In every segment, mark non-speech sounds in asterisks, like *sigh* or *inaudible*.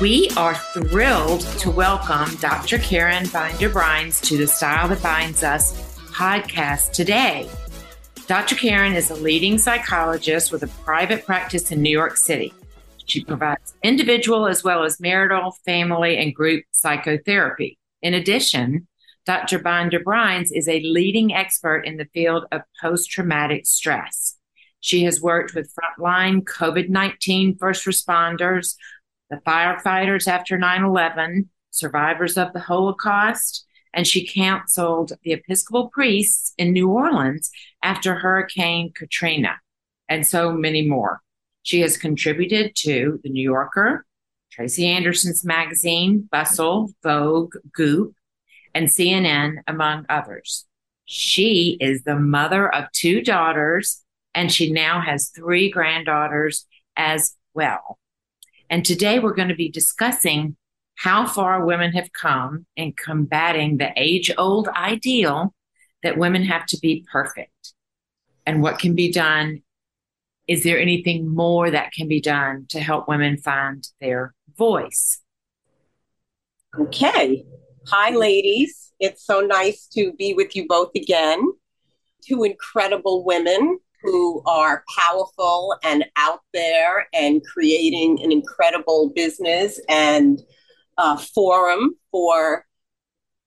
We are thrilled to welcome Dr. Karen Binder Brynes to the Style That Binds Us podcast today. Dr. Karen is a leading psychologist with a private practice in New York City. She provides individual as well as marital, family, and group psychotherapy. In addition, Dr. Binder Brynes is a leading expert in the field of post traumatic stress. She has worked with frontline COVID 19 first responders, the firefighters after 9 11, survivors of the Holocaust, and she counseled the Episcopal priests in New Orleans after Hurricane Katrina, and so many more. She has contributed to The New Yorker, Tracy Anderson's magazine, Bustle, Vogue, Goop, and CNN, among others. She is the mother of two daughters, and she now has three granddaughters as well. And today we're going to be discussing how far women have come in combating the age old ideal that women have to be perfect and what can be done. Is there anything more that can be done to help women find their voice? Okay. Hi, ladies. It's so nice to be with you both again. Two incredible women who are powerful and out there and creating an incredible business and uh, forum for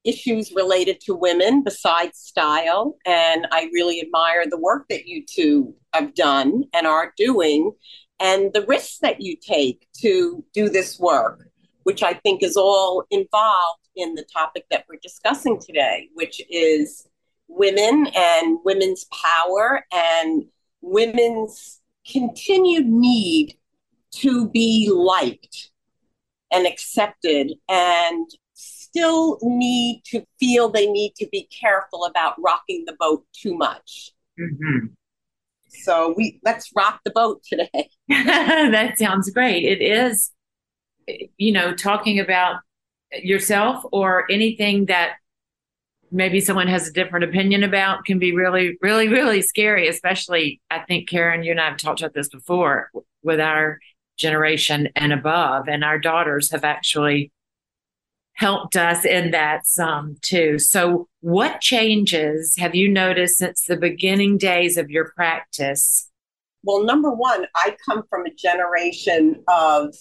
issues related to women besides style. And I really admire the work that you two have done and are doing and the risks that you take to do this work, which I think is all involved in the topic that we're discussing today, which is women and women's power and women's continued need to be liked and accepted and still need to feel they need to be careful about rocking the boat too much. Mm-hmm. So we let's rock the boat today. *laughs* that sounds great. It is, you know, talking about yourself or anything that maybe someone has a different opinion about can be really, really, really scary. Especially, I think Karen, you and I have talked about this before with our generation and above, and our daughters have actually helped us in that some too. So, what changes have you noticed since the beginning days of your practice? Well, number one, I come from a generation of,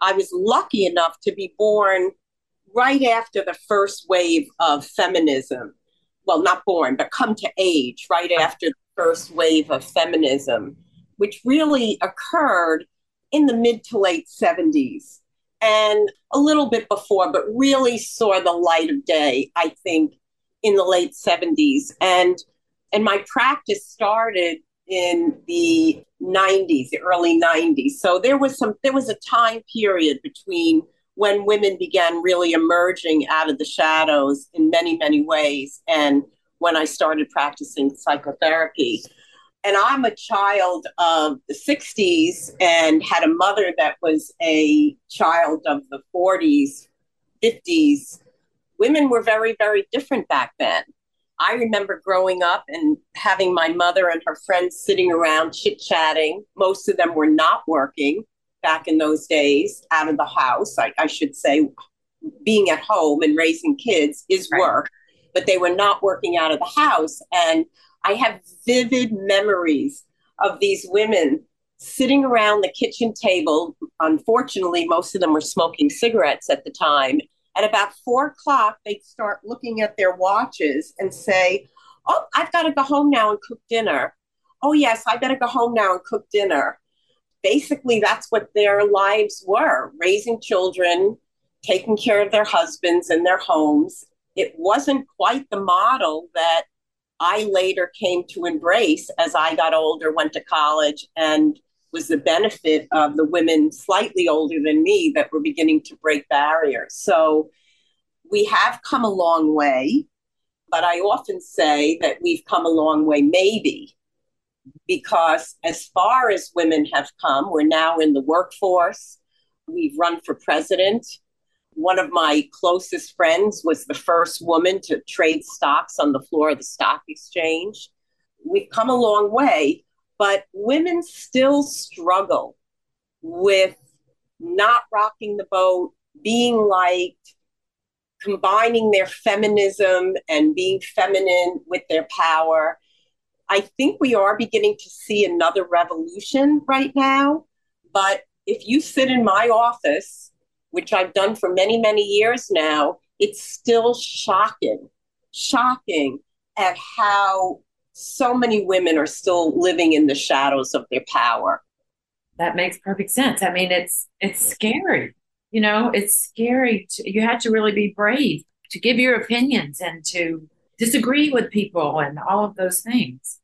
I was lucky enough to be born right after the first wave of feminism. Well, not born, but come to age right after the first wave of feminism, which really occurred in the mid to late 70s and a little bit before, but really saw the light of day, I think, in the late 70s. And and my practice started in the 90s, the early 90s. So there was some there was a time period between when women began really emerging out of the shadows in many, many ways. And when I started practicing psychotherapy. And I'm a child of the 60s and had a mother that was a child of the 40s, 50s. Women were very, very different back then. I remember growing up and having my mother and her friends sitting around chit chatting. Most of them were not working back in those days out of the house. I, I should say, being at home and raising kids is right. work, but they were not working out of the house. And I have vivid memories of these women sitting around the kitchen table. Unfortunately, most of them were smoking cigarettes at the time. At about four o'clock, they'd start looking at their watches and say, Oh, I've got to go home now and cook dinner. Oh, yes, I better go home now and cook dinner basically that's what their lives were raising children, taking care of their husbands and their homes. It wasn't quite the model that I later came to embrace as I got older, went to college, and was the benefit of the women slightly older than me that were beginning to break barriers. So we have come a long way, but I often say that we've come a long way, maybe, because as far as women have come, we're now in the workforce. We've run for president. One of my closest friends was the first woman to trade stocks on the floor of the stock exchange. We've come a long way, but women still struggle with not rocking the boat, being liked, combining their feminism and being feminine with their power. I think we are beginning to see another revolution right now. But if you sit in my office, which I've done for many, many years now, it's still shocking, shocking at how so many women are still living in the shadows of their power. That makes perfect sense. I mean, it's it's scary. You know, it's scary. To, you have to really be brave to give your opinions and to disagree with people and all of those things.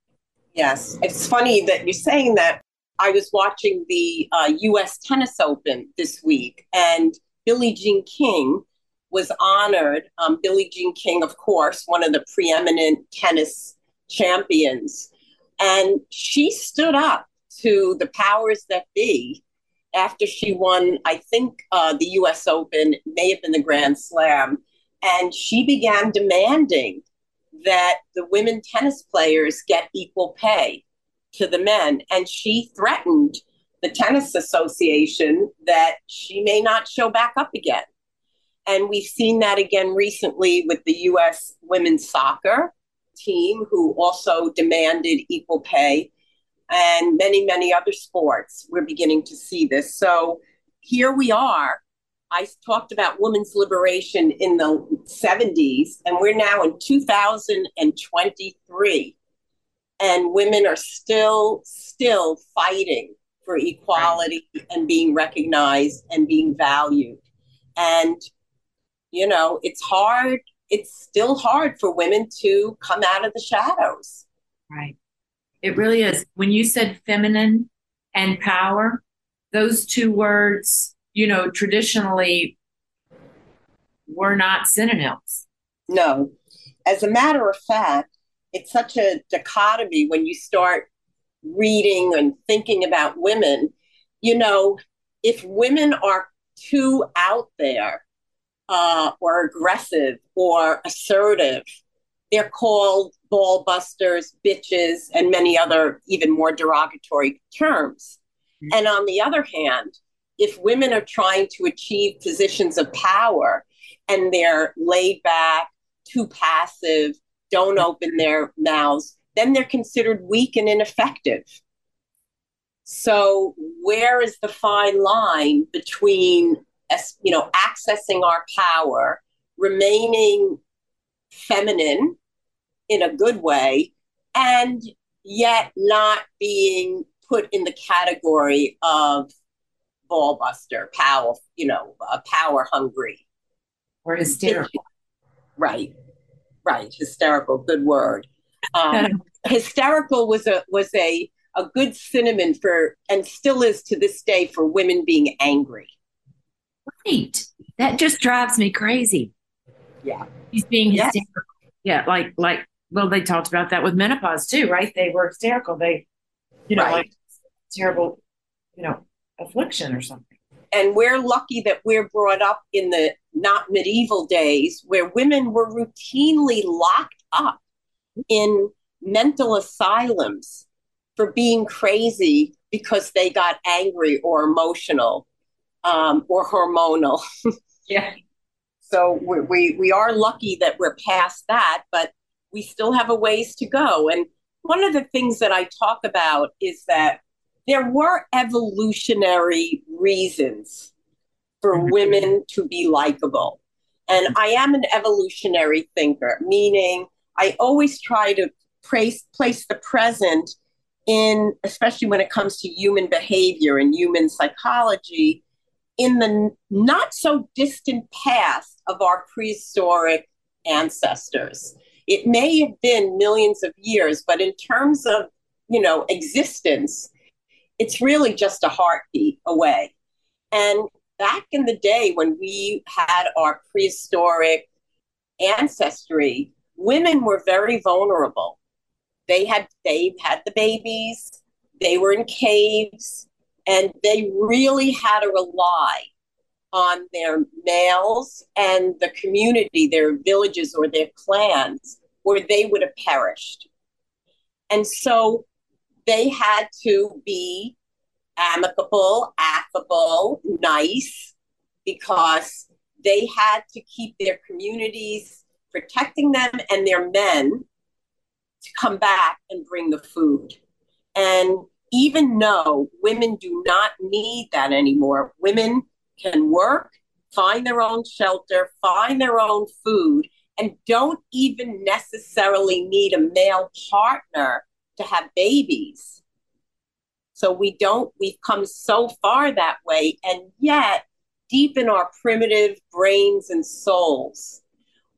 Yes, it's funny that you're saying that. I was watching the uh, U.S. Tennis Open this week, and Billie Jean King was honored. Um, Billie Jean King, of course, one of the preeminent tennis champions, and she stood up to the powers that be after she won, I think, uh, the US Open, may have been the Grand Slam, and she began demanding that the women tennis players get equal pay to the men. And she threatened the Tennis Association that she may not show back up again. And we've seen that again recently with the US women's soccer team, who also demanded equal pay and many, many other sports. We're beginning to see this. So here we are. I talked about women's liberation in the 70s, and we're now in 2023. And women are still, still fighting for equality right. and being recognized and being valued. And, you know, it's hard. It's still hard for women to come out of the shadows. Right. It really is. When you said feminine and power, those two words, you know, traditionally were not synonyms. No. As a matter of fact, it's such a dichotomy when you start reading and thinking about women. You know, if women are too out there uh, or aggressive or assertive, they're called ball busters, bitches, and many other even more derogatory terms. Mm-hmm. And on the other hand, if women are trying to achieve positions of power and they're laid back, too passive, don't open their mouths, then they're considered weak and ineffective. So, where is the fine line between, you know, accessing our power, remaining feminine in a good way and yet not being put in the category of ballbuster, power, you know, uh, power hungry. Or hysterical. Right, right. Hysterical, good word. Um, *laughs* hysterical was a was a a good cinnamon for, and still is to this day, for women being angry. Right. That just drives me crazy. Yeah. He's being hysterical. Yes. Yeah, like like well, they talked about that with menopause too, right? They were hysterical. They, you know, right. like terrible, you know, affliction or something. And we're lucky that we're brought up in the not medieval days where women were routinely locked up in mental asylums for being crazy because they got angry or emotional um, or hormonal. *laughs* yeah. So we, we, we are lucky that we're past that, but we still have a ways to go. And one of the things that I talk about is that there were evolutionary reasons for mm-hmm. women to be likable. And I am an evolutionary thinker, meaning I always try to place, place the present in, especially when it comes to human behavior and human psychology, in the not so distant past of our prehistoric ancestors it may have been millions of years, but in terms of, you know, existence, it's really just a heartbeat away. And back in the day when we had our prehistoric ancestry, women were very vulnerable. They had they had the babies, they were in caves, and they really had to rely on their males and the community, their villages or their clans, or they would have perished. And so they had to be amicable, affable, nice, because they had to keep their communities protecting them and their men to come back and bring the food. And even though women do not need that anymore, women can work, find their own shelter, find their own food, and don't even necessarily need a male partner to have babies. So we don't, we've come so far that way. And yet, deep in our primitive brains and souls,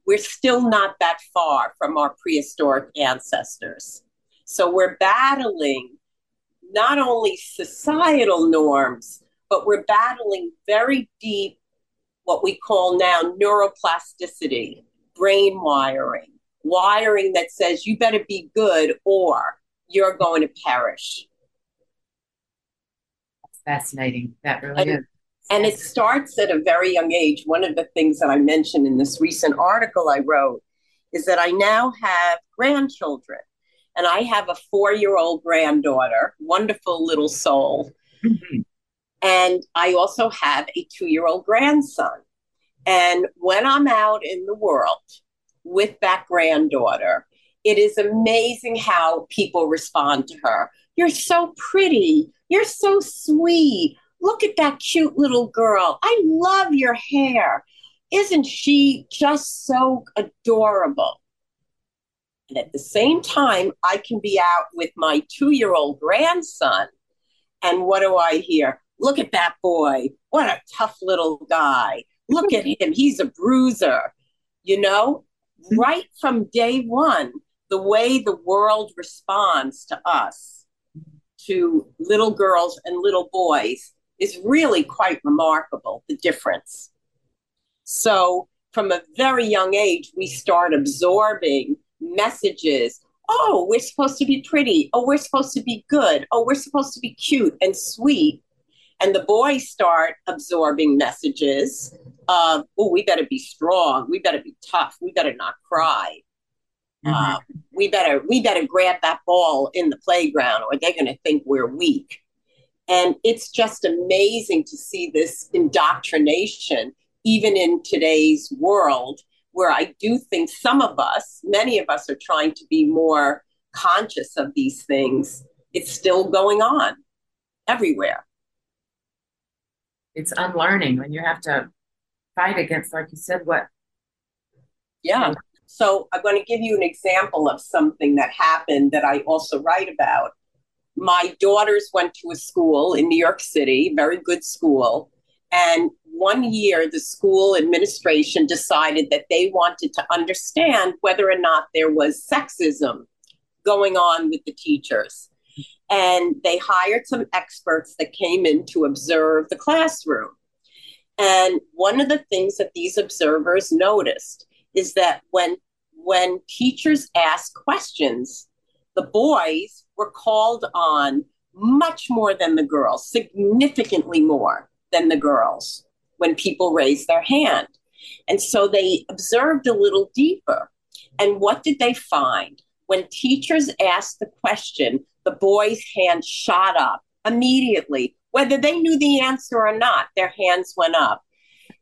we're still not that far from our prehistoric ancestors. So we're battling not only societal norms, but we're battling very deep what we call now neuroplasticity, brain wiring, wiring that says you better be good or you're going to perish. That's fascinating. That really and, is. And it starts at a very young age. One of the things that I mentioned in this recent article I wrote is that I now have grandchildren. And I have a four year old granddaughter, wonderful little soul. Mm-hmm. And I also have a two year old grandson. And when I'm out in the world with that granddaughter, it is amazing how people respond to her. You're so pretty. You're so sweet. Look at that cute little girl. I love your hair. Isn't she just so adorable? And at the same time, I can be out with my two year old grandson. And what do I hear? Look at that boy. What a tough little guy. Look at him. He's a bruiser. You know, mm-hmm. right from day one, the way the world responds to us, to little girls and little boys, is really quite remarkable, the difference. So, from a very young age, we start absorbing messages. Oh, we're supposed to be pretty. Oh, we're supposed to be good. Oh, we're supposed to be cute and sweet. And the boys start absorbing messages of, oh, we better be strong. We better be tough. We better not cry. Mm-hmm. Uh, we better we better grab that ball in the playground, or they're going to think we're weak. And it's just amazing to see this indoctrination, even in today's world, where I do think some of us, many of us, are trying to be more conscious of these things. It's still going on everywhere. It's unlearning when you have to fight against, like you said, what? Yeah. So I'm going to give you an example of something that happened that I also write about. My daughters went to a school in New York City, very good school. And one year, the school administration decided that they wanted to understand whether or not there was sexism going on with the teachers. And they hired some experts that came in to observe the classroom. And one of the things that these observers noticed is that when when teachers asked questions, the boys were called on much more than the girls, significantly more than the girls when people raised their hand. And so they observed a little deeper. And what did they find? When teachers asked the question, the boys' hands shot up immediately, whether they knew the answer or not, their hands went up.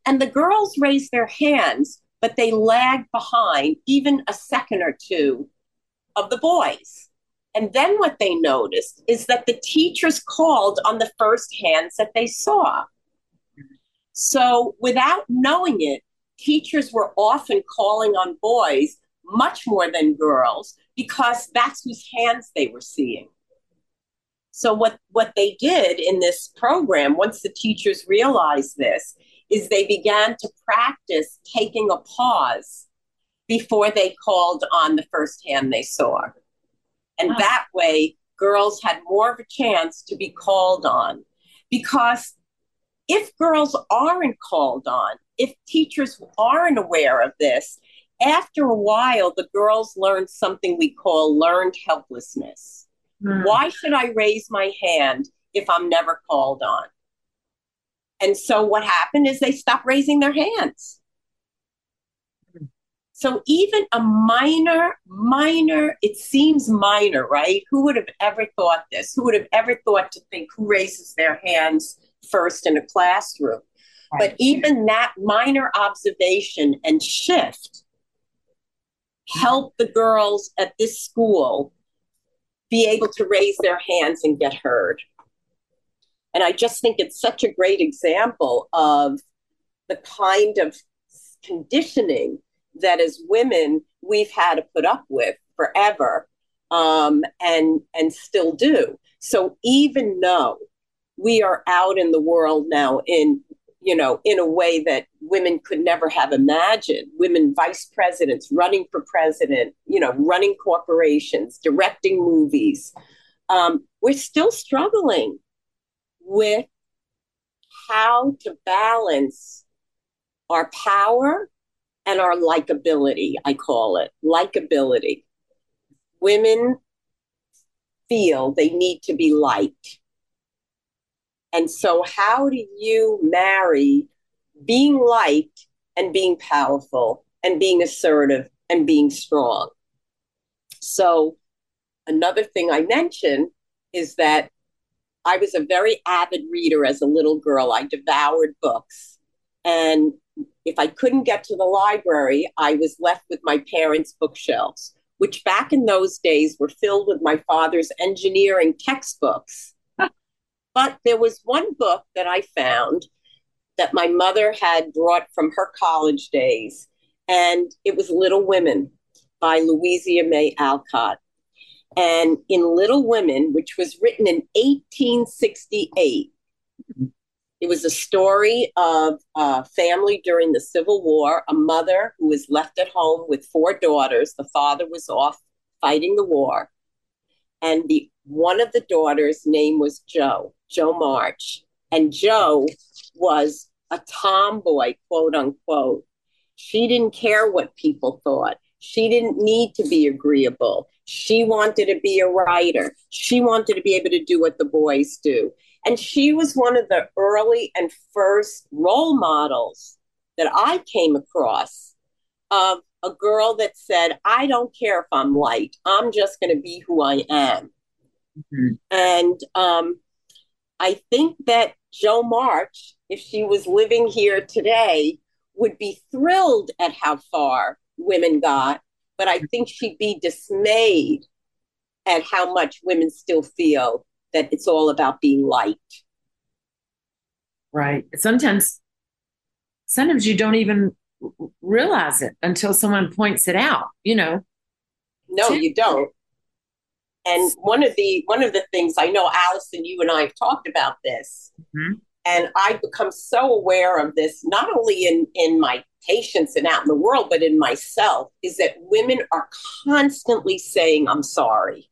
And the girls raised their hands, but they lagged behind even a second or two of the boys. And then what they noticed is that the teachers called on the first hands that they saw. So without knowing it, teachers were often calling on boys much more than girls because that's whose hands they were seeing. So what, what they did in this program, once the teachers realized this, is they began to practice taking a pause before they called on the first hand they saw. And that way, girls had more of a chance to be called on because if girls aren't called on, if teachers aren't aware of this, after a while, the girls learn something we call learned helplessness. Mm. Why should I raise my hand if I'm never called on? And so what happened is they stopped raising their hands. So even a minor, minor, it seems minor, right? Who would have ever thought this? Who would have ever thought to think who raises their hands first in a classroom. Right. But even that minor observation and shift helped the girls at this school be able to raise their hands and get heard. And I just think it's such a great example of the kind of conditioning that as women we've had to put up with forever um, and and still do. So even though we are out in the world now in you know in a way that women could never have imagined women vice presidents running for president you know running corporations directing movies um, we're still struggling with how to balance our power and our likability, I call it likability. Women feel they need to be liked. And so, how do you marry being liked and being powerful and being assertive and being strong? So, another thing I mentioned is that I was a very avid reader as a little girl. I devoured books. And if I couldn't get to the library, I was left with my parents' bookshelves, which back in those days were filled with my father's engineering textbooks. *laughs* but there was one book that I found that my mother had brought from her college days, and it was Little Women by Louisa May Alcott. And in Little Women, which was written in 1868, it was a story of a family during the Civil War, a mother who was left at home with four daughters. The father was off fighting the war. And the one of the daughters' name was Jo, Jo March. And Jo was a tomboy, quote unquote. She didn't care what people thought. She didn't need to be agreeable. She wanted to be a writer. She wanted to be able to do what the boys do. And she was one of the early and first role models that I came across of a girl that said, I don't care if I'm light, I'm just going to be who I am. Mm-hmm. And um, I think that Jo March, if she was living here today, would be thrilled at how far women got, but I think she'd be dismayed at how much women still feel that it's all about being liked. Right. Sometimes, sometimes you don't even realize it until someone points it out. You know. No, you don't. And one of the one of the things I know, Allison, you and I have talked about this, mm-hmm. And I've become so aware of this, not only in in my patients and out in the world, but in myself, is that women are constantly saying, "I'm sorry."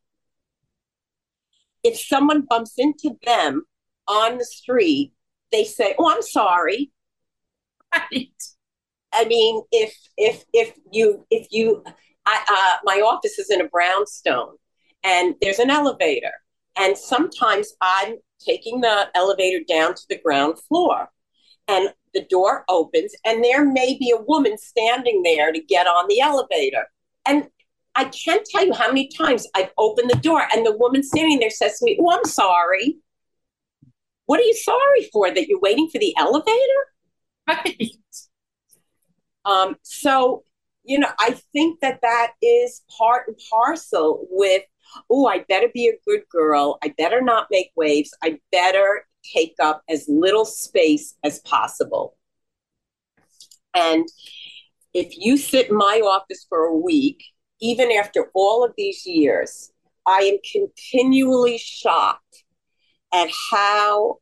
if someone bumps into them on the street, they say, "Oh, I'm sorry." *laughs* Right. I mean, if if if you if you, I, uh, my office is in a brownstone, and there's an elevator, and sometimes I'm taking the elevator down to the ground floor, and the door opens, and there may be a woman standing there to get on the elevator, and I can't tell you how many times I've opened the door and the woman standing there says to me, Oh, I'm sorry. What are you sorry for? That you're waiting for the elevator? Right. Um, so, you know, I think that that is part and parcel with, oh, I better be a good girl. I better not make waves. I better take up as little space as possible. And if you sit in my office for a week even after all of these years, I am continually shocked at how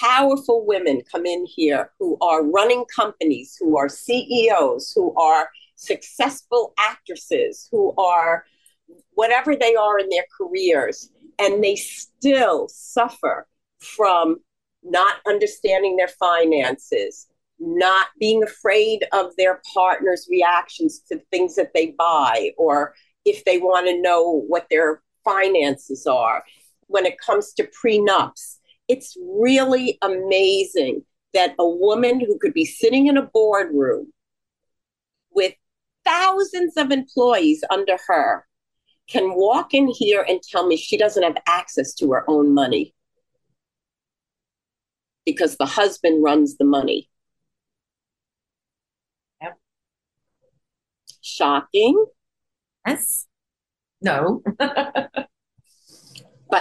powerful women come in here who are running companies, who are CEOs, who are successful actresses, who are whatever they are in their careers, and they still suffer from not understanding their finances, not being afraid of their partner's reactions to things that they buy or if they want to know what their finances are. When it comes to prenups it's really amazing that a woman who could be sitting in a boardroom with thousands of employees under her can walk in here and tell me she doesn't have access to her own money because the husband runs the money. Yep. Shocking. Yes. No. *laughs* but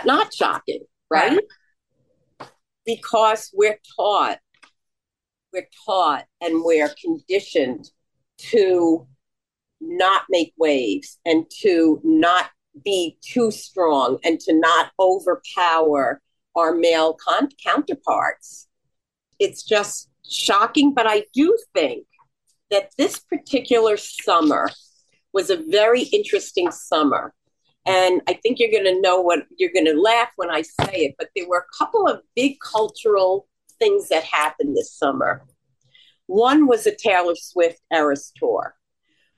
not shocking, right? right? Because we're taught, we're taught and we're conditioned to not make waves and to not be too strong and to not overpower our male con- counterparts. It's just shocking, but I do think that this particular summer was a very interesting summer. And I think you're going to know what you're going to laugh when I say it, but there were a couple of big cultural things that happened this summer. One was a Taylor Swift Eras tour,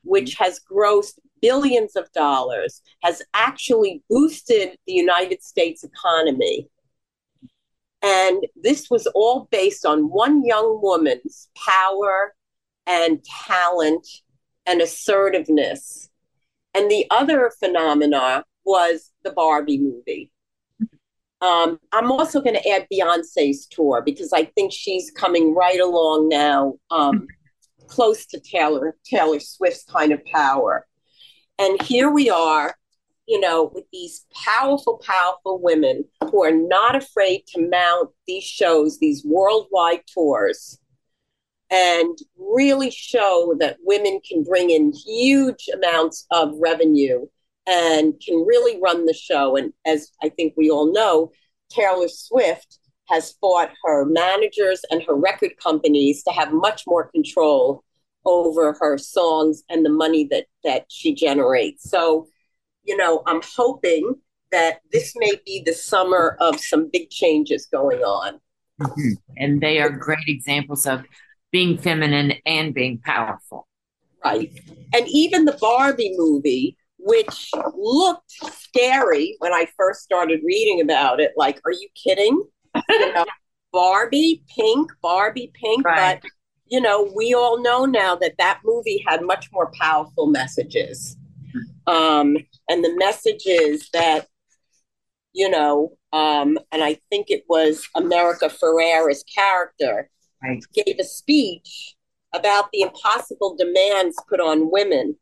which has grossed billions of dollars, has actually boosted the United States economy. And this was all based on one young woman's power and talent and assertiveness. And the other phenomena was the Barbie movie. Um, I'm also going to add Beyonce's tour because I think she's coming right along now, um, close to Taylor Taylor Swift's kind of power. And here we are, you know, with these powerful, powerful women who are not afraid to mount these shows, these worldwide tours, and really show that women can bring in huge amounts of revenue and can really run the show. And as I think we all know, Taylor Swift has fought her managers and her record companies to have much more control over her songs and the money that that she generates. So, you know, I'm hoping that this may be the summer of some big changes going on. Mm-hmm. And they are great examples of being feminine and being powerful. Right. And even the Barbie movie, which looked scary when I first started reading about it, like, are you kidding? You know, Barbie pink, Barbie pink, right. but you know, we all know now that that movie had much more powerful messages. Um, and the message is that, you know, um, and I think it was America Ferrera's character right. gave a speech about the impossible demands put on women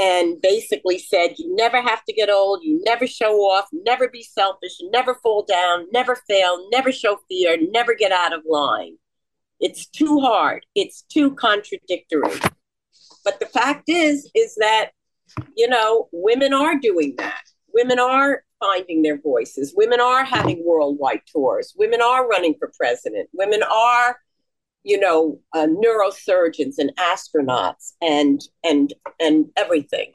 and basically said, You never have to get old, you never show off, never be selfish, never fall down, never fail, never show fear, never get out of line. It's too hard. It's too contradictory. But the fact is, is that, you know, women are doing that. Women are finding their voices. Women are having worldwide tours. Women are running for president. Women are, you know, uh, neurosurgeons and astronauts and and and everything.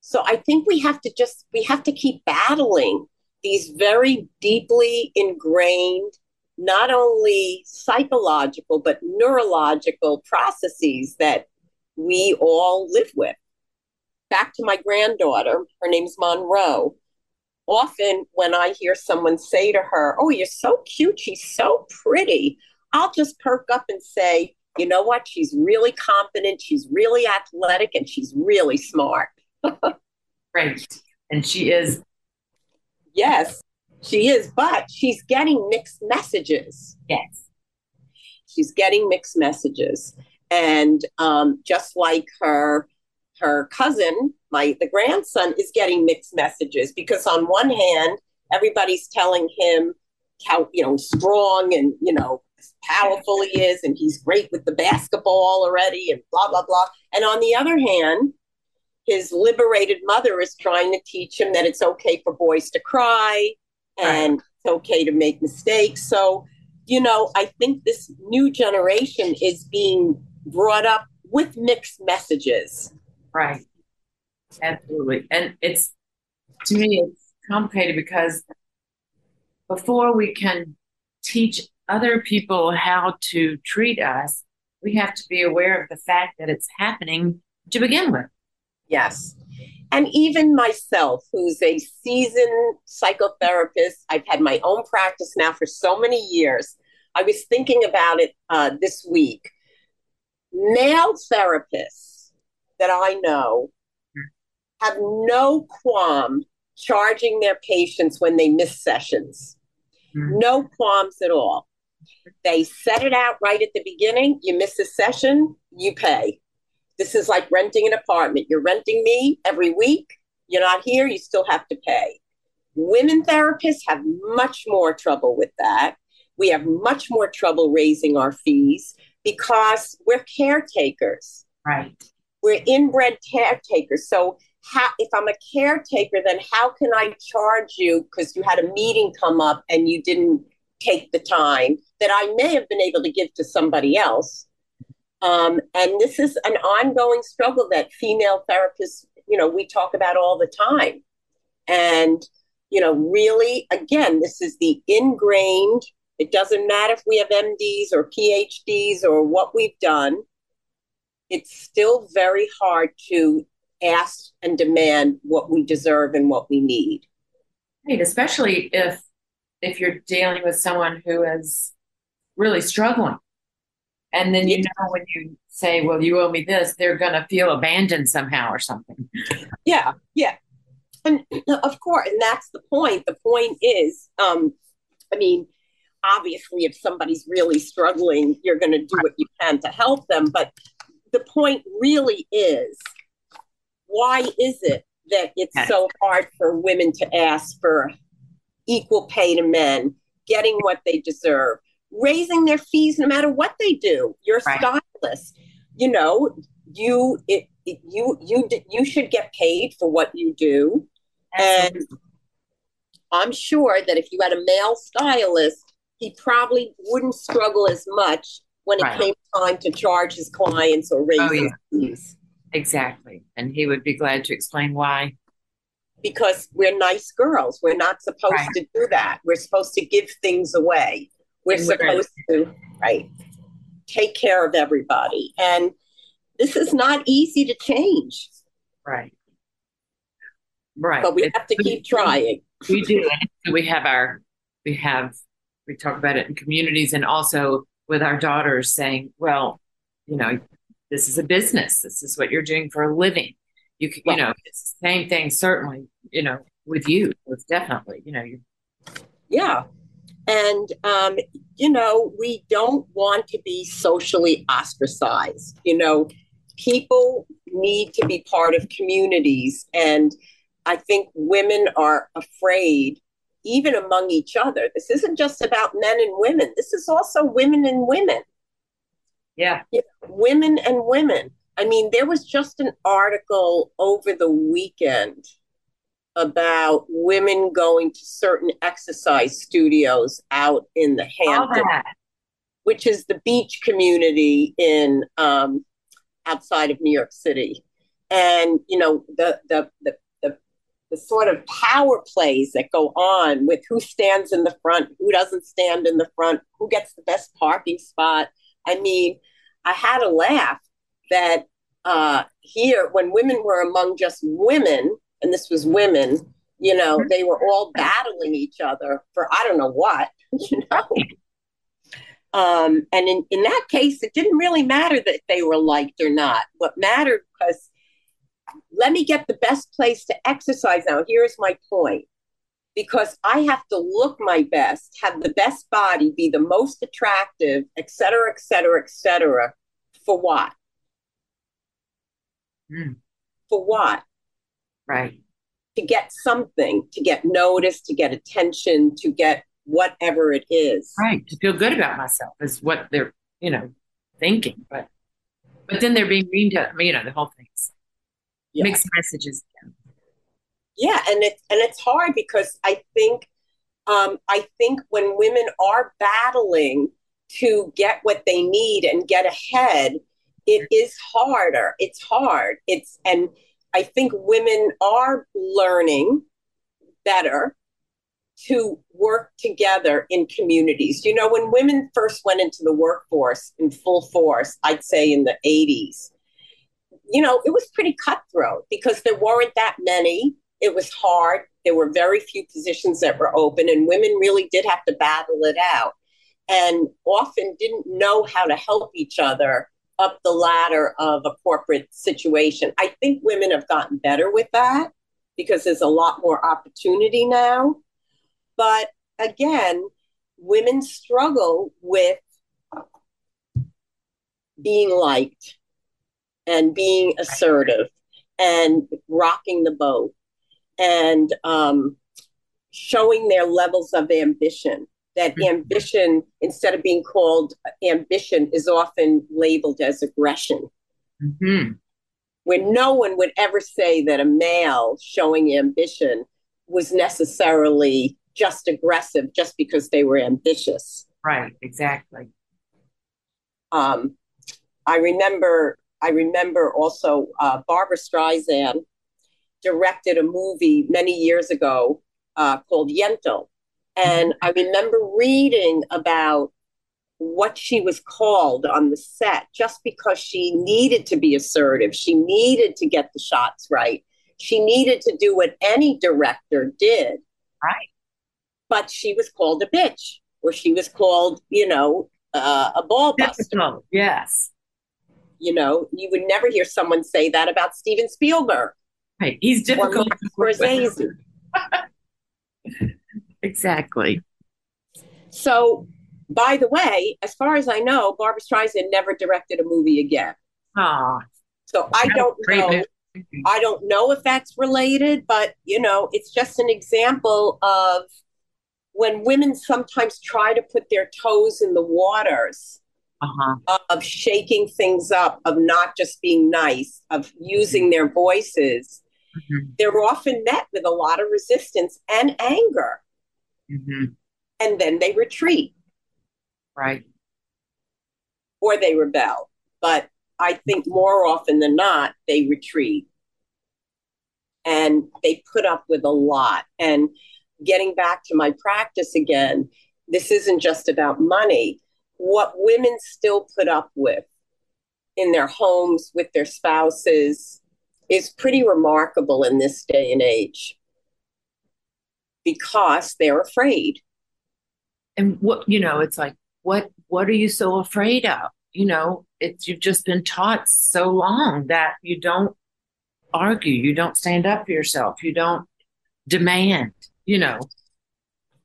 So I think we have to just we have to keep battling these very deeply ingrained not only psychological, but neurological processes that we all live with. Back to my granddaughter, her name's Monroe. Often, when I hear someone say to her, Oh, you're so cute, she's so pretty, I'll just perk up and say, You know what? She's really confident, she's really athletic, and she's really smart. *laughs* Great. And she is. Yes. She is, but she's getting mixed messages. Yes. She's getting mixed messages. And um, just like her her cousin, my the grandson, is getting mixed messages because on one hand, everybody's telling him how you know strong and you know powerful he is, and he's great with the basketball already, and blah blah blah. And on the other hand, his liberated mother is trying to teach him that it's okay for boys to cry, and right. it's okay to make mistakes. So, you know, I think this new generation is being brought up with mixed messages. Right. Absolutely. And it's, to me, it's complicated because before we can teach other people how to treat us, we have to be aware of the fact that it's happening to begin with. Yes. And even myself, who's a seasoned psychotherapist, I've had my own practice now for so many years. I was thinking about it uh, this week. Male therapists that I know have no qualm charging their patients when they miss sessions. Mm. No qualms at all. They set it out right at the beginning. You miss a session, you pay. This is like renting an apartment. You're renting me every week. You're not here, you still have to pay. Women therapists have much more trouble with that. We have much more trouble raising our fees because we're caretakers. Right. We're inbred caretakers. So how, if I'm a caretaker, then how can I charge you because you had a meeting come up and you didn't take the time that I may have been able to give to somebody else? Um, and this is an ongoing struggle that female therapists, you know, we talk about all the time. And, you know, really, again, this is the ingrained, it doesn't matter if we have MDs or PhDs or what we've done, it's still very hard to ask and demand what we deserve and what we need. Right, especially if if you're dealing with someone who is really struggling. And then you know when you say, Well, you owe me this, they're gonna feel abandoned somehow or something. Yeah, yeah. And of course, and that's the point. The point is, um, I mean, obviously if somebody's really struggling, you're gonna do what you can to help them. But the point really is why is it that it's so hard for women to ask for equal pay to men, getting what they deserve, raising their fees no matter what they do? You're a right. stylist. You know, you it, it, you you you should get paid for what you do. Absolutely. And I'm sure that if you had a male stylist, he probably wouldn't struggle as much when it right. came time to charge his clients or raise oh, yeah. fees. Exactly. And he would be glad to explain why. Because we're nice girls. We're not supposed right. to do that. We're supposed to give things away. We're supposed to, right, take care of everybody. And this is not easy to change. Right. Right. But we it's, have to keep trying. We do. we have our, we have, we talk about it in communities and also with our daughters saying, well, you know, this is a business. This is what you're doing for a living. You can, you know, it's the same thing, certainly, you know, with you, with definitely, you know, you yeah. And, um, you know, we don't want to be socially ostracized. You know, people need to be part of communities. And I think women are afraid, even among each other. This isn't just about men and women, this is also women and women. Yeah. You know, women and women. I mean, there was just an article over the weekend about women going to certain exercise studios out in the Hamptons, which is the beach community in um, outside of New York City. And you know the, the the the the sort of power plays that go on with who stands in the front, who doesn't stand in the front, who gets the best parking spot. I mean, I had a laugh that uh, here, when women were among just women, and this was women, you know, mm-hmm. they were all battling each other for I don't know what, *laughs* you know. Um, and in, in that case, it didn't really matter that they were liked or not. What mattered was let me get the best place to exercise now. Here's my point because I have to look my best, have the best body, be the most attractive, et cetera, et cetera, et cetera. For what? Mm. For what? Right. To get something, to get noticed, to get attention, to get whatever it is. Right. To feel good about myself is what they're, you know, thinking. But but then they're being mean to you know, the whole thing's yeah. mixed messages again yeah and it's and it's hard because i think um, i think when women are battling to get what they need and get ahead it is harder. It's hard. It's and i think women are learning better to work together in communities. You know when women first went into the workforce in full force i'd say in the 80s you know it was pretty cutthroat because there weren't that many. It was hard. There were very few positions that were open, and women really did have to battle it out and often didn't know how to help each other up the ladder of a corporate situation. I think women have gotten better with that because there's a lot more opportunity now. But again, women struggle with being liked and being assertive and rocking the boat and um, showing their levels of ambition. That mm-hmm. ambition, instead of being called ambition, is often labeled as aggression. Mm-hmm. Where no one would ever say that a male showing ambition was necessarily just aggressive just because they were ambitious. Right, exactly. Um, I remember I remember also uh, Barbra Streisand directed a movie many years ago uh, called Yentl. And I remember reading about what she was called on the set just because she needed to be assertive. She needed to get the shots right. She needed to do what any director did. Right. But she was called a bitch or she was called, you know, uh, a ball buster. Yes. You know, you would never hear someone say that about Steven Spielberg. Right. He's difficult. Scorsese. *laughs* exactly. So, by the way, as far as I know, Barbra Streisand never directed a movie again. Ah. So I don't know. I don't know if that's related, but you know, it's just an example of when women sometimes try to put their toes in the waters uh-huh. of shaking things up, of not just being nice, of using their voices, mm-hmm. they're often met with a lot of resistance and anger. Mm-hmm. And then they retreat. Right. Or they rebel. But I think more often than not, they retreat. And they put up with a lot. And getting back to my practice again, this isn't just about money what women still put up with in their homes with their spouses is pretty remarkable in this day and age because they're afraid. And what, you know, it's like, what, what are you so afraid of? You know, it's, you've just been taught so long that you don't argue, you don't stand up for yourself, you don't demand, you know.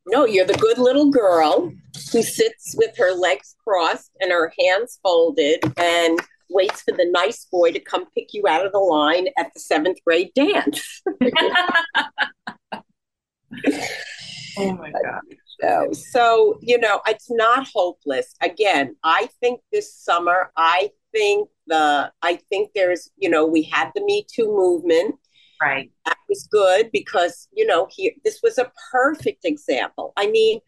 No, you're the good little girl who sits with her legs crossed and her hands folded and waits for the nice boy to come pick you out of the line at the seventh grade dance. *laughs* *laughs* oh my God. So, so, you know, it's not hopeless. Again, I think this summer, I think the, I think there's, you know, we had the Me Too movement Right. That was good because, you know, here this was a perfect example. I mean,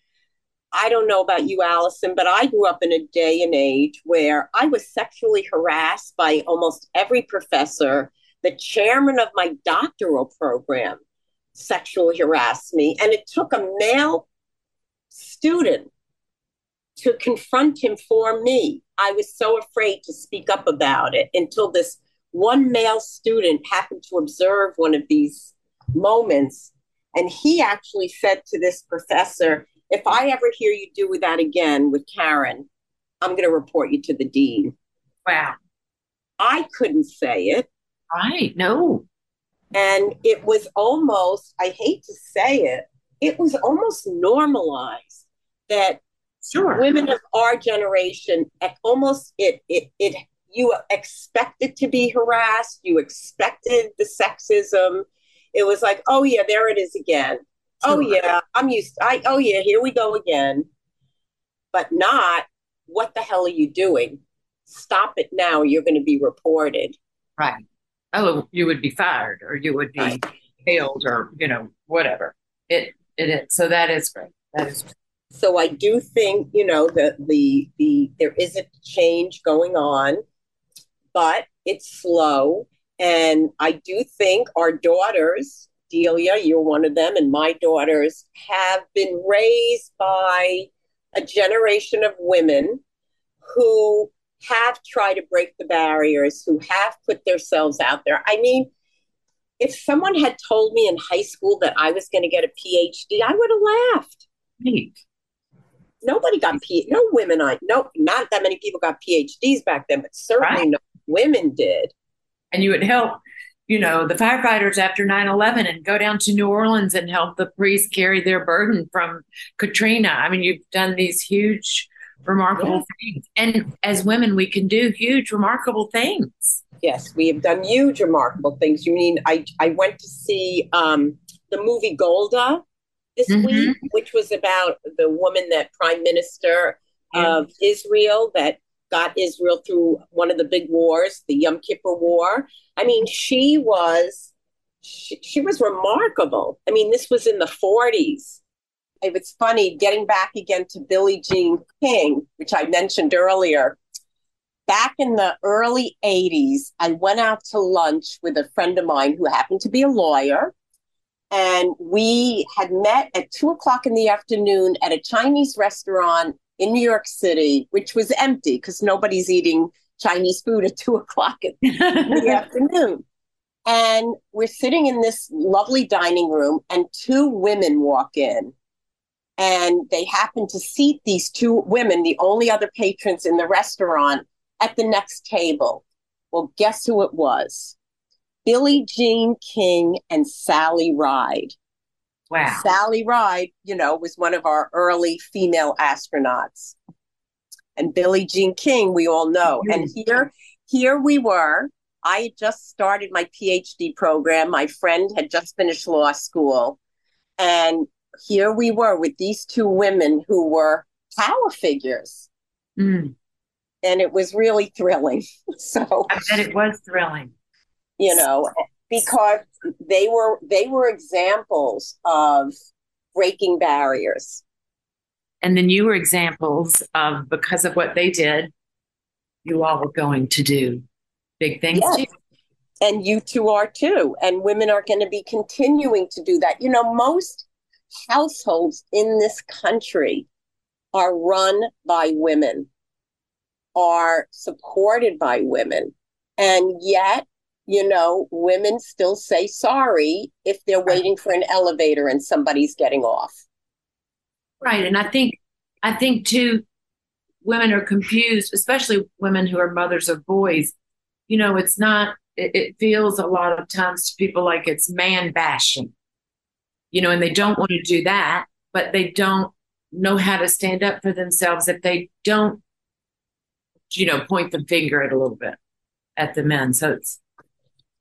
I don't know about you, Allison, but I grew up in a day and age where I was sexually harassed by almost every professor. The chairman of my doctoral program sexually harassed me, and it took a male student to confront him for me. I was so afraid to speak up about it until this one male student happened to observe one of these moments. And he actually said to this professor, If I ever hear you do that again with Karen, I'm going to report you to the dean. Wow. I couldn't say it. Right. No. And it was almost, I hate to say it, it was almost normalized that sure. women of our generation, almost it, it, it you expected to be harassed, you expected the sexism. It was like, oh yeah, there it is again. Oh yeah, I'm used. To, I oh yeah, here we go again. But not what the hell are you doing? Stop it now. You're going to be reported. Right. Oh, you would be fired, or you would be right. hailed, or you know whatever. It it is. So that is great. That is. Great. So I do think you know the the the there is a change going on but it's slow. And I do think our daughters, Delia, you're one of them, and my daughters have been raised by a generation of women who have tried to break the barriers, who have put themselves out there. I mean, if someone had told me in high school that I was going to get a PhD, I would have laughed. Right. Nobody got P. No women. I no, not that many people got PhDs back then, but certainly right. no women did. And you would help you know, the firefighters after 9 11 and go down to New Orleans and help the priests carry their burden from Katrina. I mean, you've done these huge, remarkable yeah. things. And as women, we can do huge, remarkable things. Yes, we have done huge, remarkable things. You mean I, I went to see um, the movie Golda this mm-hmm. week, which was about the woman that prime minister of Israel that got Israel through one of the big wars, the Yom Kippur War. I mean, she was she, she was remarkable. I mean, this was in the 40s. It was funny getting back again to Billie Jean King, which I mentioned earlier. Back in the early 80s, I went out to lunch with a friend of mine who happened to be a lawyer. And we had met at two o'clock in the afternoon at a Chinese restaurant in New York City, which was empty because nobody's eating Chinese food at *laughs* two o'clock in the *laughs* afternoon. And we're sitting in this lovely dining room, and two women walk in. And they happen to seat these two women, the only other patrons in the restaurant, at the next table. Well, guess who it was? Billie Jean King and Sally Ride. Wow. Sally Ride, you know, was one of our early female astronauts. And Billie Jean King, we all know. And here, here we were. I had just started my PhD program. My friend had just finished law school. And here we were with these two women who were power figures. Mm. And it was really thrilling. *laughs* So I bet it was thrilling. You know, because they were they were examples of breaking barriers and then you were examples of because of what they did you all were going to do big things yes. and you two are too and women are going to be continuing to do that you know most households in this country are run by women are supported by women and yet you know, women still say sorry if they're waiting for an elevator and somebody's getting off. Right. And I think, I think too, women are confused, especially women who are mothers of boys. You know, it's not, it, it feels a lot of times to people like it's man bashing, you know, and they don't want to do that, but they don't know how to stand up for themselves if they don't, you know, point the finger at a little bit at the men. So it's,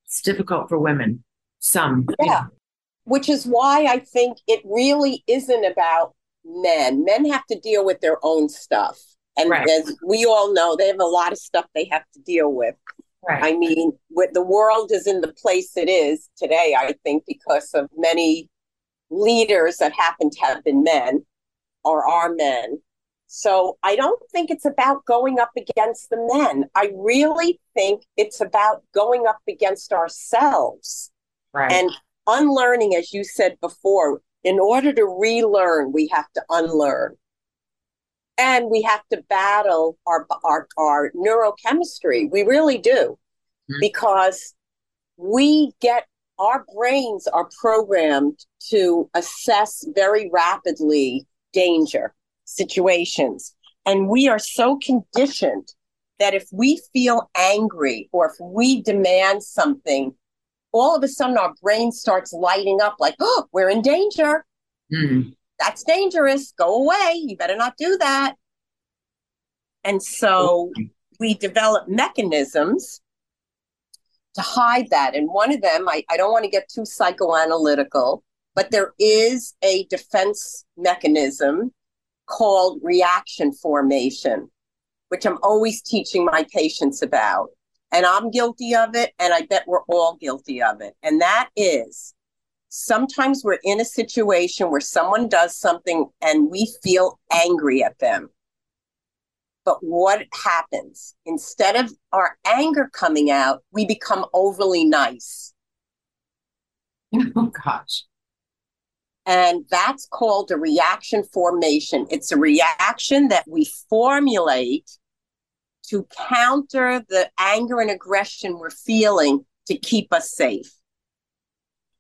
it's difficult for women. Some. Yeah. Which is why I think it really isn't about men. Men have to deal with their own stuff. And right. as we all know, they have a lot of stuff they have to deal with. Right. I mean, with the world is in the place it is today, I think, because of many leaders that happen to have been men or are men so I don't think it's about going up against the men. I really think it's about going up against ourselves right. and unlearning, as you said before. In order to relearn, we have to unlearn. And we have to battle our, our, our neurochemistry. We really do. Mm-hmm. Because we get our brains are programmed to assess very rapidly danger situations. And we are so conditioned that if we feel angry or if we demand something, all of a sudden our brain starts lighting up like, oh, we're in danger. Mm-hmm. That's dangerous. Go away. You better not do that. And so we develop mechanisms to hide that. And one of them, I, I don't want to get too psychoanalytical, but there is a defense mechanism called reaction formation, which I'm always teaching my patients about. And I'm guilty of it, and I bet we're all guilty of it. And that is sometimes we're in a situation where someone does something and we feel angry at them. But what happens? Instead of our anger coming out, we become overly nice. *laughs* Oh, gosh. And that's called a reaction formation. It's a reaction that we formulate to counter the anger and aggression we're feeling to keep us safe.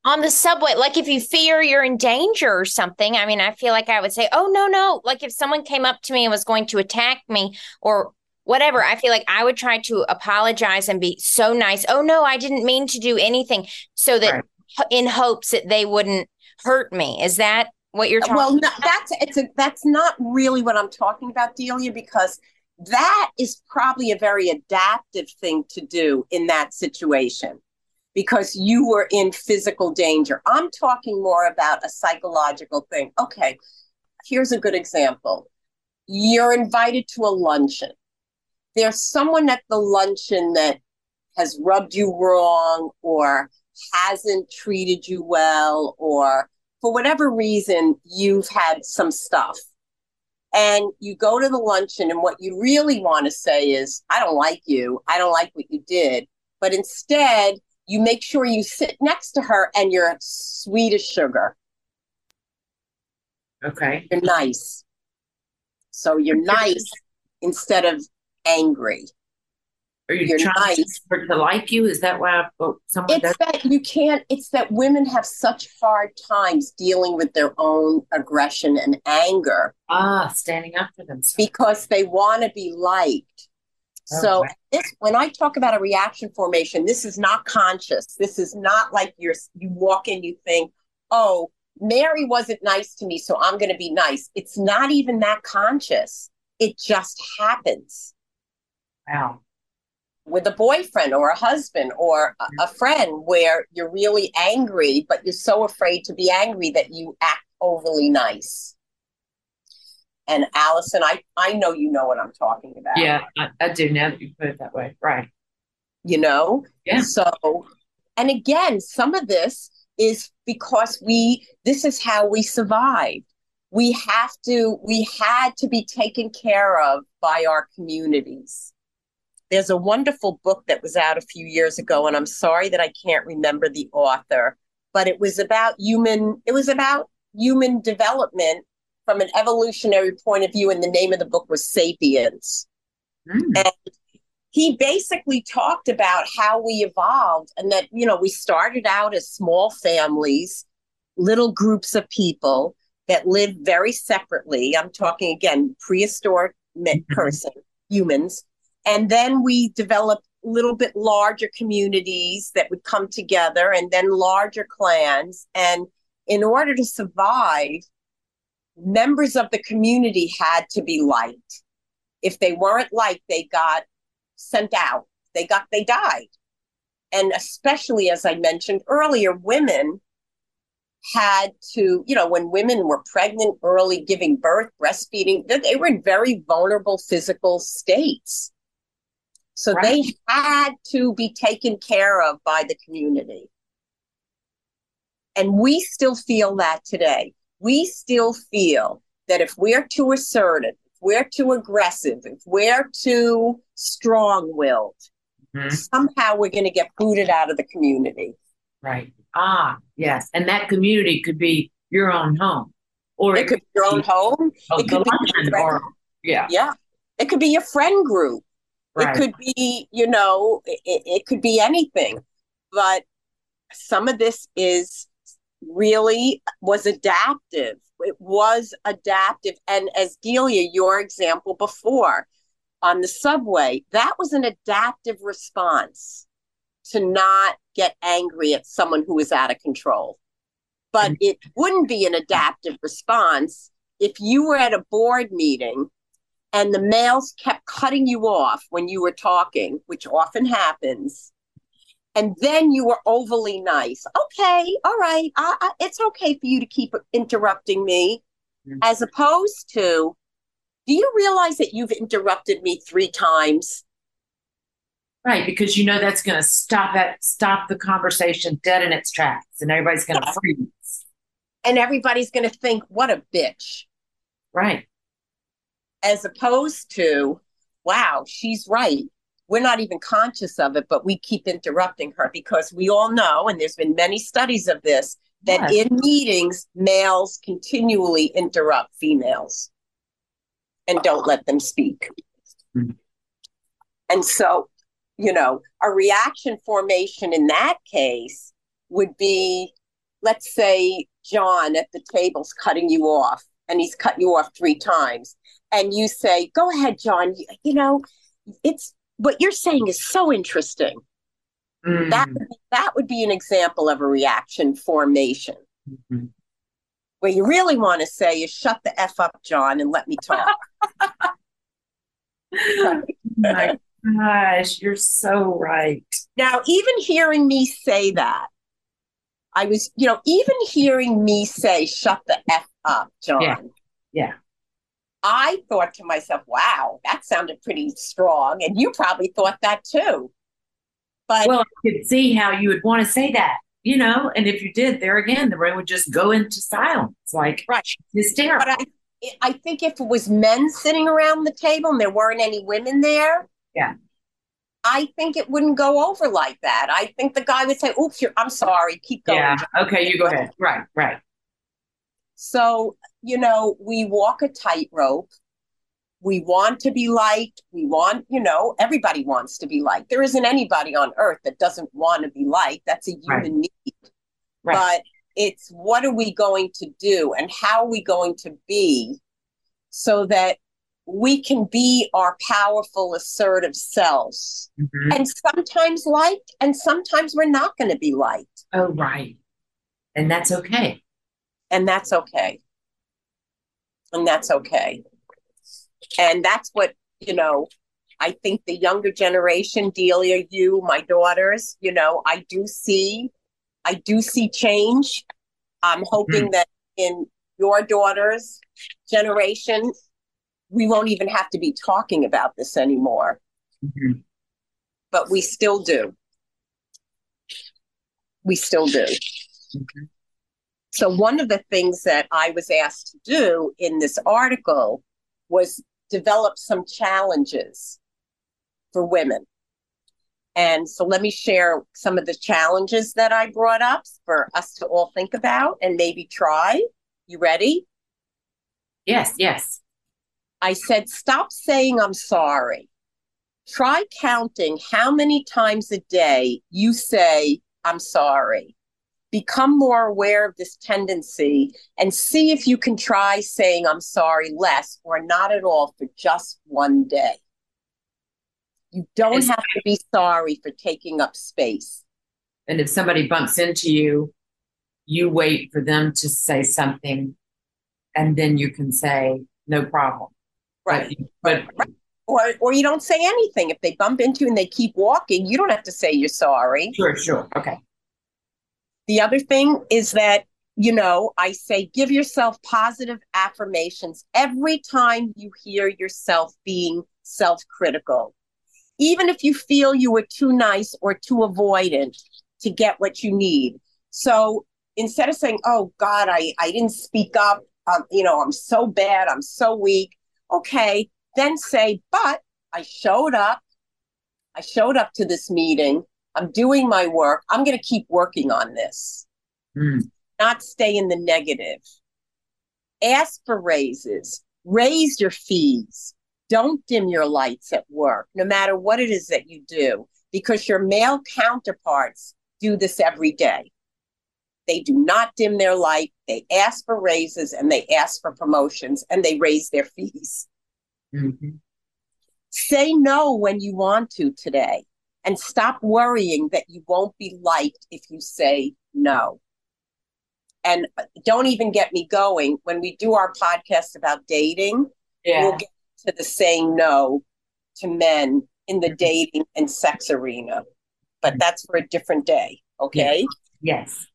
On the subway, like if you fear you're in danger or something, I mean, I feel like I would say, oh, no, no. Like if someone came up to me and was going to attack me or whatever. I feel like I would try to apologize and be so nice. Oh no, I didn't mean to do anything. So that right. in hopes that they wouldn't hurt me. Is that what you're talking well, no, that's it's a that's not really what I'm talking about, Delia, because that is probably a very adaptive thing to do in that situation because you were in physical danger. I'm talking more about a psychological thing. Okay, here's a good example. You're invited to a luncheon. There's someone at the luncheon that has rubbed you wrong or hasn't treated you well or for whatever reason you've had some stuff and you go to the luncheon and what you really want to say is i don't like you i don't like what you did but instead you make sure you sit next to her and you're sweet as sugar okay you're nice so you're nice instead of angry are you You're trying nice. for to like you? Is that why someone it's does? that you can't it's that women have such hard times dealing with their own aggression and anger. Ah, standing up for themselves. Because they want to be liked. Oh, so this when I talk about a reaction formation, this is not conscious. This is not like you're you walk in, you think, oh, Mary wasn't nice to me, so I'm gonna be nice. It's not even that conscious. It just happens. Wow with a boyfriend or a husband or a, a, friend where you're really angry, but you're so afraid to be angry that you act overly nice. And Allison, I, I know you know what I'm talking about. Yeah, I, I do now that you put it that way. Right. You know? Yeah. So, and again, some of this is because we, this is how we survived. We have to, we had to be taken care of by our communities there's a wonderful book that was out a few years ago, and I'm sorry that I can't remember the author, but it was about human, it was about human development from an evolutionary point of view, and the name of the book was Sapiens. Mm. And he basically talked about how we evolved and that, you know, we started out as small families, little groups of people that lived very separately. I'm talking again, prehistoric mm-hmm. person, humans and then we developed a little bit larger communities that would come together and then larger clans. And in order to survive, members of the community had to be liked. If they weren't liked, they got sent out. They got they died. And especially as I mentioned earlier, women had to, you know, when women were pregnant, early giving birth, breastfeeding, they were in very vulnerable physical states. So right. they had to be taken care of by the community. And we still feel that today. We still feel that if we're too assertive, if we're too aggressive, if we're too strong willed, mm-hmm. somehow we're going to get booted out of the community. Right. Ah, yes. And that community could be your own home. Or it, it could be your own home. It could be or, yeah. Yeah. It could be your friend group. Right. It could be, you know, it, it could be anything. But some of this is really was adaptive. It was adaptive. And as Delia, your example before on the subway, that was an adaptive response to not get angry at someone who was out of control. But mm-hmm. it wouldn't be an adaptive response if you were at a board meeting and the males kept cutting you off when you were talking, which often happens. And then you were overly nice. Okay, all right, I, I, it's okay for you to keep interrupting me, mm-hmm. as opposed to, do you realize that you've interrupted me three times? Right, because you know that's going to stop that stop the conversation dead in its tracks, and everybody's going to freeze. And everybody's going to think, "What a bitch!" Right as opposed to, wow, she's right. We're not even conscious of it, but we keep interrupting her because we all know, and there's been many studies of this, that yes. in meetings, males continually interrupt females and don't let them speak. Mm-hmm. And so, you know, a reaction formation in that case would be let's say John at the table's cutting you off and he's cut you off three times and you say, "Go ahead, John. You, you know, it's what you're saying is so interesting. Mm. That that would be an example of a reaction formation. Mm-hmm. What you really want to say is shut the F up, John, and let me talk. *laughs* *laughs* My gosh, you're so right. Now, even hearing me say that, I was, you know, even hearing me say, shut the F up, John. Yeah. yeah. I thought to myself, wow, that sounded pretty strong. And you probably thought that too. But well, I could see how you would want to say that, you know, and if you did, there again, the room would just go into silence, like right. hysterical. But I, I think if it was men sitting around the table and there weren't any women there, yeah, I think it wouldn't go over like that. I think the guy would say, "Oops, I'm sorry. Keep going." Yeah. Okay, you go ahead. Right. Right. So you know, we walk a tightrope. We want to be liked. We want, you know, everybody wants to be liked. There isn't anybody on earth that doesn't want to be liked. That's a human right. need. Right. But it's what are we going to do and how are we going to be so that we can be our powerful, assertive selves. Mm-hmm. And sometimes liked, and sometimes we're not going to be liked. Oh, right. And that's okay. And that's okay. And that's okay. And that's what, you know, I think the younger generation, Delia, you, my daughters, you know, I do see, I do see change. I'm hoping mm. that in your daughter's generation, we won't even have to be talking about this anymore. Mm-hmm. But we still do. We still do. Mm-hmm. So, one of the things that I was asked to do in this article was develop some challenges for women. And so, let me share some of the challenges that I brought up for us to all think about and maybe try. You ready? Yes, yes. I said, stop saying I'm sorry. Try counting how many times a day you say, I'm sorry. Become more aware of this tendency and see if you can try saying, I'm sorry less or not at all for just one day. You don't have to be sorry for taking up space. And if somebody bumps into you, you wait for them to say something and then you can say, no problem. Right. But, right. Or, or you don't say anything. If they bump into you and they keep walking, you don't have to say you're sorry. Sure, sure. Okay. The other thing is that, you know, I say give yourself positive affirmations every time you hear yourself being self critical. Even if you feel you were too nice or too avoidant to get what you need. So instead of saying, oh God, I, I didn't speak up, um, you know, I'm so bad, I'm so weak, Okay, then say, but I showed up. I showed up to this meeting. I'm doing my work. I'm going to keep working on this. Mm. Not stay in the negative. Ask for raises. Raise your fees. Don't dim your lights at work, no matter what it is that you do, because your male counterparts do this every day. They do not dim their light. They ask for raises and they ask for promotions and they raise their fees. Mm-hmm. Say no when you want to today and stop worrying that you won't be liked if you say no. And don't even get me going. When we do our podcast about dating, yeah. we'll get to the saying no to men in the dating and sex arena. But that's for a different day. Okay. Yes.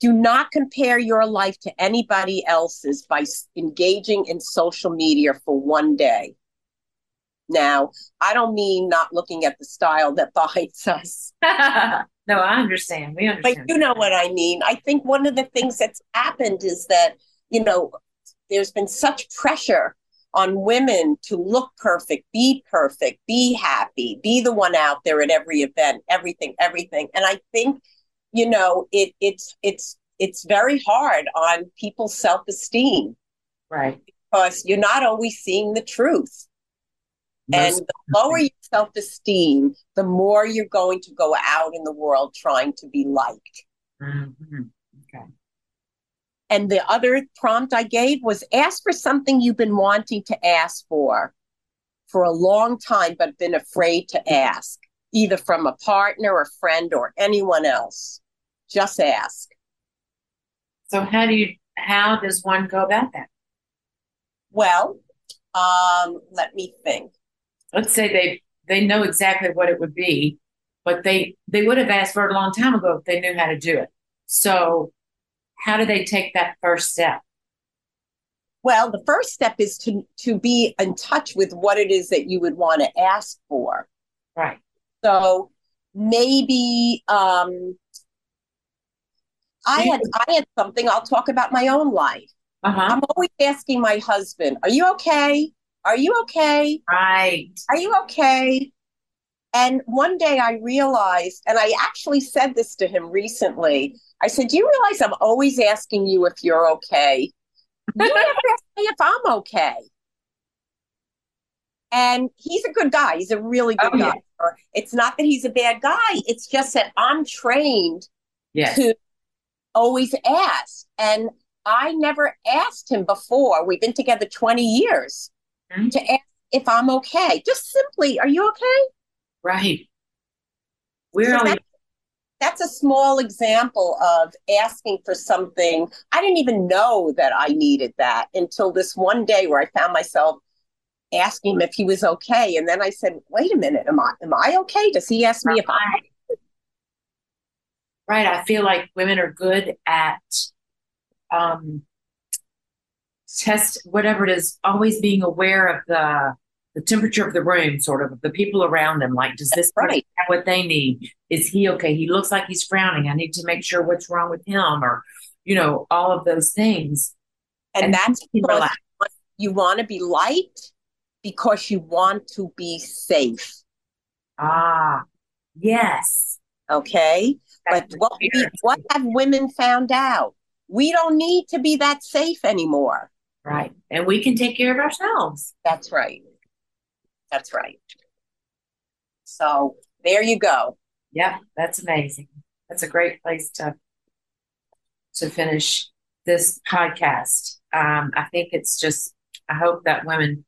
Do not compare your life to anybody else's by engaging in social media for one day. Now, I don't mean not looking at the style that binds us. *laughs* no, I understand. We understand. But you know what I mean. I think one of the things that's happened is that, you know, there's been such pressure on women to look perfect, be perfect, be happy, be the one out there at every event, everything, everything. And I think you know it it's it's it's very hard on people's self-esteem right because you're not always seeing the truth and the lower your self-esteem the more you're going to go out in the world trying to be liked mm-hmm. okay and the other prompt i gave was ask for something you've been wanting to ask for for a long time, but been afraid to ask, either from a partner, a friend, or anyone else. Just ask. So how do you how does one go about that? Well, um, let me think. Let's say they they know exactly what it would be, but they they would have asked for it a long time ago if they knew how to do it. So how do they take that first step? Well, the first step is to to be in touch with what it is that you would want to ask for. Right. So maybe um, I had I had something. I'll talk about my own life. Uh-huh. I'm always asking my husband, "Are you okay? Are you okay? Right. Are you okay?" And one day I realized, and I actually said this to him recently. I said, "Do you realize I'm always asking you if you're okay? *laughs* You never ask me if I'm okay." And he's a good guy. He's a really good Oh, guy. It's not that he's a bad guy. It's just that I'm trained Yes. to always ask. And I never asked him before. We've been together 20 years Mhm. to ask if I'm okay. Just simply, are you okay? Right. We're So only that- that's a small example of asking for something. I didn't even know that I needed that until this one day where I found myself asking him if he was okay. And then I said, wait a minute, am I am I okay? Does he ask me if I'm right. Right. I feel like women are good at um test whatever it is, always being aware of the the temperature of the room, sort of the people around them. Like, does this right? have what they need? Is he okay? He looks like he's frowning. I need to make sure what's wrong with him, or you know, all of those things. And, And that's you because relax. you want to be light because you want to be safe. Ah, yes. Okay. But what we, what have women found out? We don't need to be that safe anymore. Right. And we can take care of ourselves. That's right. That's right. So there you go. Yeah, that's amazing. That's a great place to to finish this podcast. Um, I think it's just I hope that women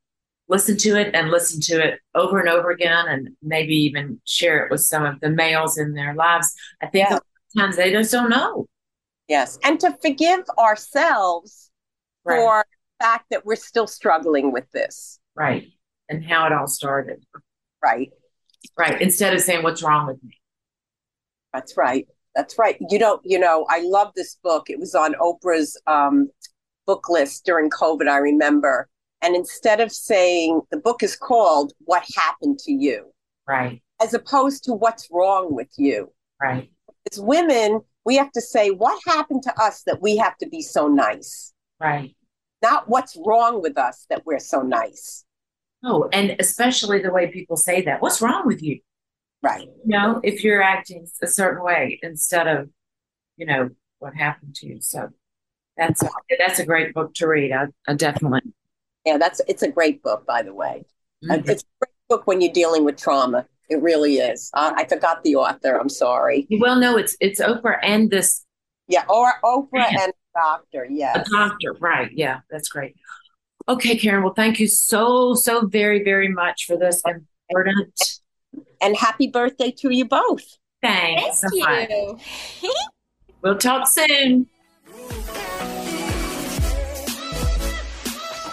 listen to it and listen to it over and over again and maybe even share it with some of the males in their lives. I think Yeah. sometimes they just don't know. Yes. And to forgive ourselves Right. for fact that we're still struggling with this. Right. And how it all started. Right. Right. Instead of saying what's wrong with me. That's right. That's right. You don't, you know, I love this book. It was on Oprah's um, book list during COVID, I remember. And instead of saying the book is called What Happened to You, Right. as opposed to What's Wrong with You. Right. As women, we have to say, What happened to us that we have to be so nice? Right. Not what's wrong with us that we're so nice. Oh, and especially the way people say that. What's wrong with you? Right. you know, if you're acting a certain way instead of, you know, what happened to you. So that's a, that's a great book to read. I, I definitely. Yeah, that's it's a great book, by the way. Mhm. It's a great book when you're dealing with trauma. It really is. Uh, I forgot the author. I'm sorry. Well, no, it's it's Oprah and this Yeah, or Oprah Yeah. *laughs* and Doctor. a doctor, right? Yeah, that's great. Okay, Karen. Well, thank you so so very very much for this important. And happy birthday to you both. Thanks so you. We'll talk soon. *laughs*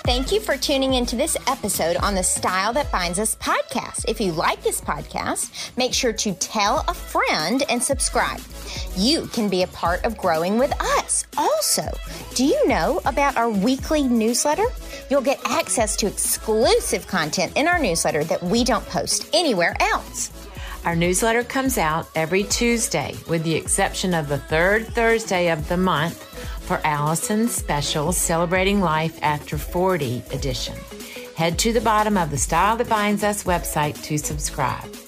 Thank you for tuning into this episode on the Style That Binds Us podcast. If you like this podcast, make sure to tell a friend and subscribe. You can be a part of growing with us. Also, do you know about our weekly newsletter? You'll get access to exclusive content in our newsletter that we don't post anywhere else. Our newsletter comes out every Tuesday, with the exception of the third Thursday of the month for Allison's special Celebrating Life After 40 edition. Head to the bottom of the Style That Binds Us website to subscribe.